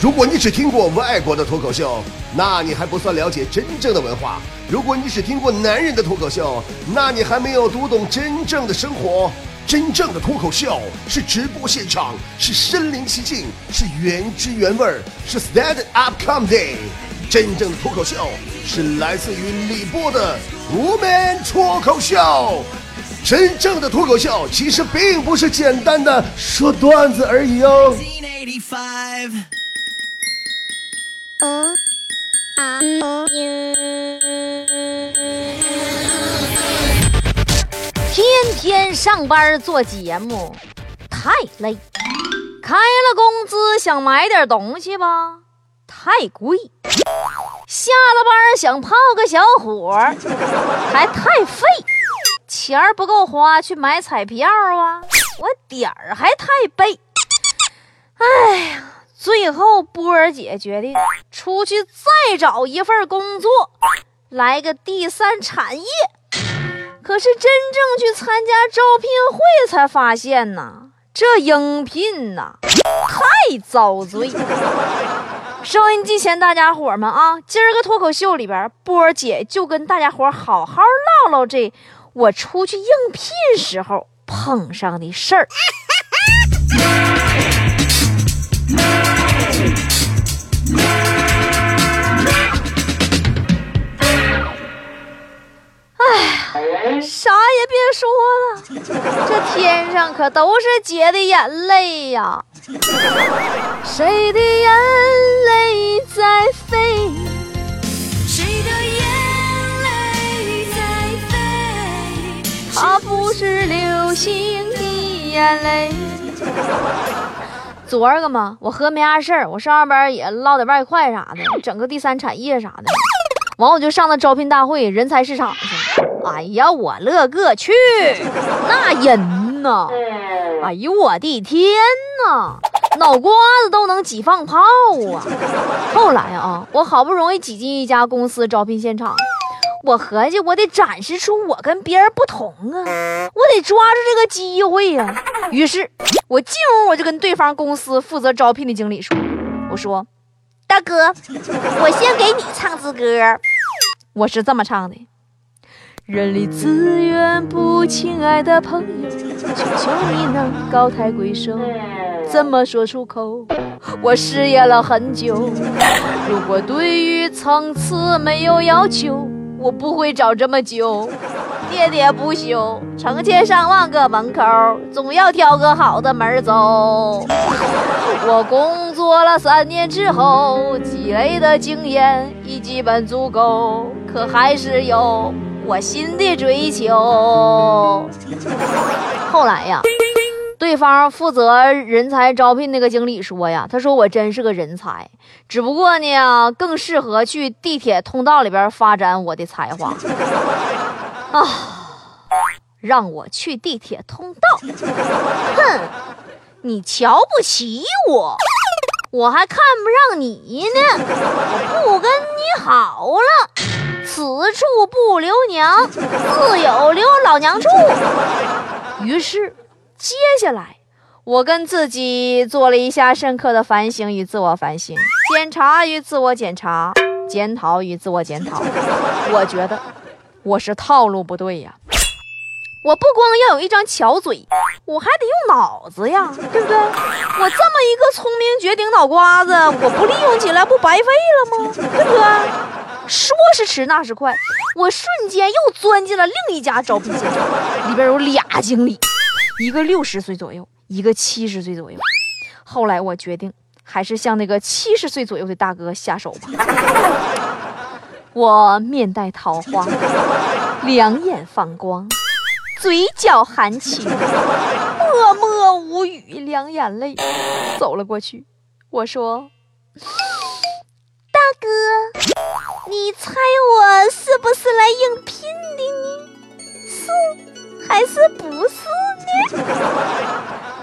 如果你只听过外国的脱口秀，那你还不算了解真正的文化；如果你只听过男人的脱口秀，那你还没有读懂真正的生活。真正的脱口秀是直播现场，是身临其境，是原汁原味儿，是 stand up comedy。真正的脱口秀是来自于李波的 woman 脱口秀。真正的脱口秀其实并不是简单的说段子而已哦。天天上班做节目太累，开了工资想买点东西吧，太贵；下了班想泡个小伙还太费，钱儿不够花去买彩票啊，我点儿还太背。哎呀，最后波儿姐决定出去再找一份工作，来个第三产业。可是真正去参加招聘会，才发现呐，这应聘呐太遭罪。收音机前大家伙们啊，今儿个脱口秀里边，波儿姐就跟大家伙好好唠唠这我出去应聘时候碰上的事儿。说了，这天上可都是姐的眼泪呀！谁的眼泪在飞？谁的眼泪在飞？它不是流星的眼泪。昨儿个嘛，我喝没啥事儿，我上班也捞点外快啥的，整个第三产业啥的。完我就上那招聘大会，人才市场去了。哎呀，我乐个去！那人呐，哎呦我的天呐，脑瓜子都能挤放炮啊！后来啊，我好不容易挤进一家公司招聘现场，我合计我得展示出我跟别人不同啊，我得抓住这个机会呀。于是，我进屋我就跟对方公司负责招聘的经理说：“我说。”大哥，我先给你唱支歌，我是这么唱的：人力资源部，亲爱的朋友，求求你能高抬贵手。怎么说出口？我失业了很久。如果对于层次没有要求，我不会找这么久。喋喋不休，成千上万个门口，总要挑个好的门走。我工作了三年之后，积累的经验已基本足够，可还是有我新的追求。后来呀，对方负责人才招聘那个经理说呀，他说我真是个人才，只不过呢，更适合去地铁通道里边发展我的才华。啊！让我去地铁通道，哼！你瞧不起我，我还看不上你呢！不跟你好了，此处不留娘，自有留老娘处。于是，接下来我跟自己做了一下深刻的反省与自我反省，检查与自我检查，检讨与自我检讨。我觉得。我是套路不对呀，我不光要有一张巧嘴，我还得用脑子呀，对不对？我这么一个聪明绝顶脑瓜子，我不利用起来不白费了吗？对不对？说时迟，那时快，我瞬间又钻进了另一家招聘现场，里边有俩经理，一个六十岁左右，一个七十岁左右。后来我决定，还是向那个七十岁左右的大哥下手吧。我面带桃花，两眼放光，嘴角含情，默默无语，两眼泪，走了过去。我说：“，你猜我是不是来应聘的呢？是还是不是呢？”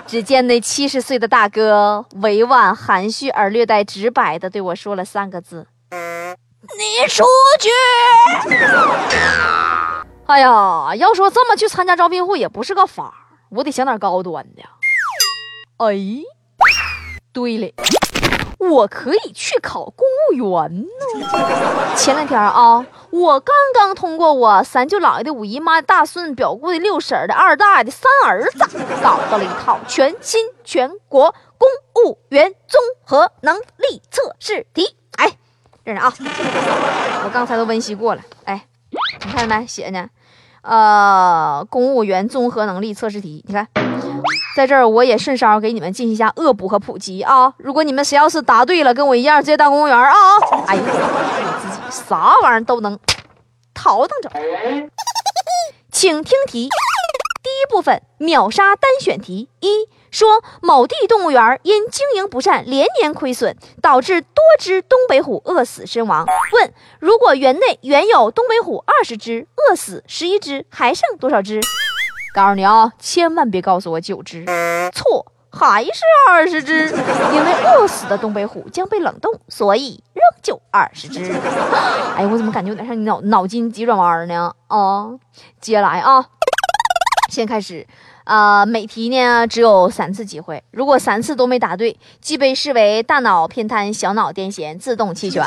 只见那七十岁的大哥委婉、含蓄而略带直白的对我说了三个字。你出去！哎呀，要说这么去参加招聘会也不是个法我得想点高端的。哎，对了，我可以去考公务员呢。前两天啊，我刚刚通过我三舅姥爷的五姨妈的大孙表姑的六婶的二大爷的三儿子，搞到了一套全新全国公务员综合能力测试题。哎，认真啊，我刚才都温习过了。哎，你看见没写呢？呃，公务员综合能力测试题，你看。在这儿，我也顺捎给你们进行一下恶补和普及啊！如果你们谁要是答对了，跟我一样直接当公务员啊！哎呀，我自己啥玩意儿都能淘腾着。请听题，部分秒杀单选题一：说某地动物园因经营不善，连年亏损，导致多只东北虎饿死身亡。问：如果园内原有东北虎二十只，饿死十一只，还剩多少只？告诉你啊，千万别告诉我九只，错，还是二十只，因为饿死的东北虎将被冷冻，所以仍旧二十只。哎呀，我怎么感觉有点像你脑脑筋急转弯呢？哦，接下来啊，先开始，呃，每题呢只有三次机会，如果三次都没答对，即被视为大脑偏瘫、小脑癫痫、自动弃权。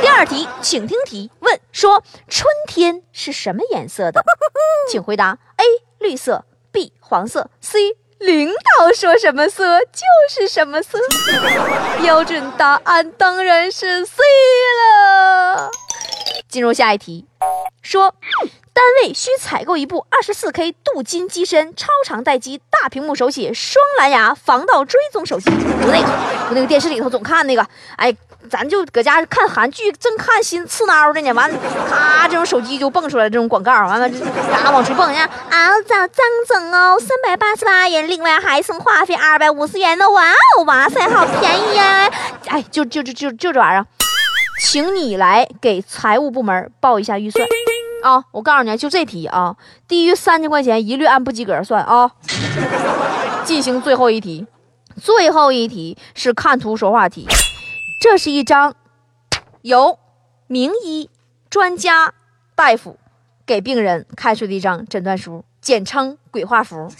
第二题，请听题，问说春天是什么颜色的？请回答 A。绿色，B 黄色，C 领导说什么色就是什么色。标准答案当然是 C 了。进入下一题，说单位需采购一部二十四 K 镀金机身超长待机大屏幕手写双蓝牙防盗追踪手机，就那个，就那个电视里头总看那个，哎。咱就搁家看韩剧，正看心刺挠的呢，完了，咔，这种手机就蹦出来这种广告，完了这嘎往出蹦，呀，啊，张张总哦，三百八十八元，另外还送话费二百五十元呢，哇哦，哇塞，好便宜呀！哎，就就就就就这玩意儿，请你来给财务部门报一下预算啊！我告诉你，就这题啊，低于三千块钱一律按不及格算啊。进行最后一题，最后一题是看图说话题。这是一张由名医、专家、大夫给病人开出的一张诊断书，简称“鬼画符”。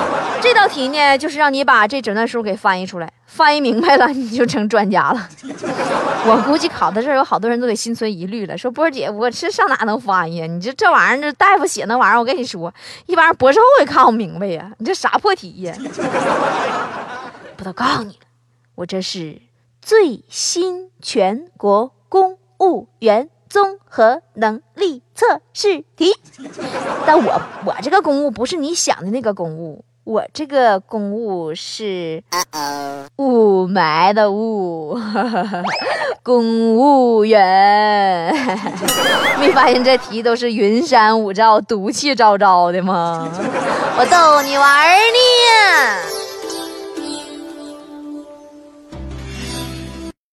这道题呢，就是让你把这诊断书给翻译出来，翻译明白了，你就成专家了。我估计考到这儿，有好多人都得心存疑虑了，说：“波姐，我这上哪能翻译？你这这玩意儿，这大夫写那玩意儿，我跟你说，一般博士后也看不明白呀。你这啥破题呀？” 不都告诉你了，我这是。最新全国公务员综合能力测试题，但我我这个公务不是你想的那个公务，我这个公务是雾霾的雾，公务员。没发现这题都是云山雾罩、毒气昭昭的吗？我逗你玩呢。